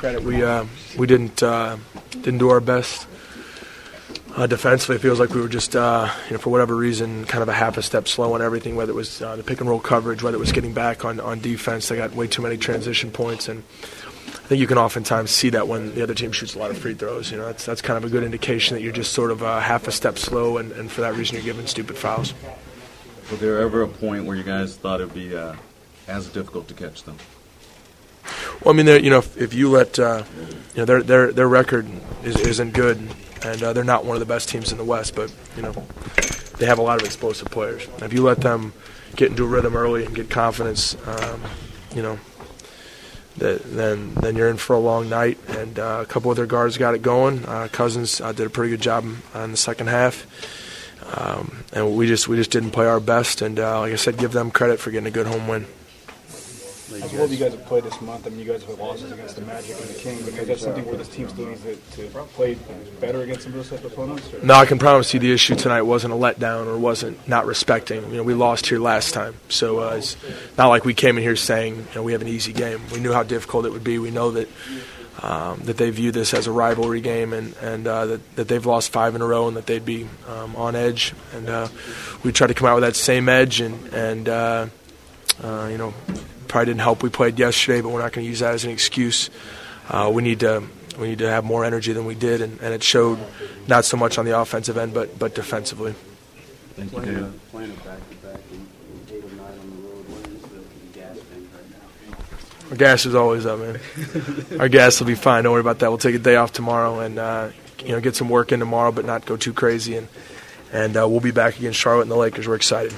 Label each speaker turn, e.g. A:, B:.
A: credit. We uh, we didn't uh, didn't do our best uh, defensively. It feels like we were just uh, you know for whatever reason kind of a half a step slow on everything. Whether it was uh, the pick and roll coverage, whether it was getting back on on defense, they got way too many transition points and. I think you can oftentimes see that when the other team shoots a lot of free throws. You know, that's that's kind of a good indication that you're just sort of uh, half a step slow, and, and for that reason you're giving stupid fouls.
B: Was there ever a point where you guys thought it'd be uh, as difficult to catch them?
A: Well, I mean, you know, if, if you let uh, you know their their their record is, isn't good, and uh, they're not one of the best teams in the West, but you know they have a lot of explosive players. And if you let them get into a rhythm early and get confidence, um, you know, that, then then you're in for a long night. And uh, a couple of their guards got it going. Uh, Cousins uh, did a pretty good job in the second half. Um, and we just we just didn't play our best, and uh, like I said, give them credit for getting a good home win.
C: As well as you guys have played this month, I mean, you guys have had losses against the Magic and the King, because that's something where this team still needs to, to play better against some of those type of opponents? Or?
A: No, I can promise you the issue tonight wasn't a letdown or wasn't not respecting. You know, we lost here last time, so uh, it's not like we came in here saying you know we have an easy game. We knew how difficult it would be. We know that. Um, that they view this as a rivalry game and, and uh, that, that they've lost five in a row and that they'd be um, on edge. And uh, we tried to come out with that same edge and, and uh, you know, probably didn't help. We played yesterday, but we're not going to use that as an excuse. Uh, we need to we need to have more energy than we did, and, and, it showed not so much on the offensive end, but but defensively.
B: Thank you,
D: Dude. Playing back to back and eight or nine on the road, what is the gas tank right now?
A: Our gas is always up, man. Our gas will be fine. Don't worry about that. We'll take a day off tomorrow and uh, you know get some work in tomorrow, but not go too crazy. And and uh, we'll be back against Charlotte and the Lakers. We're excited.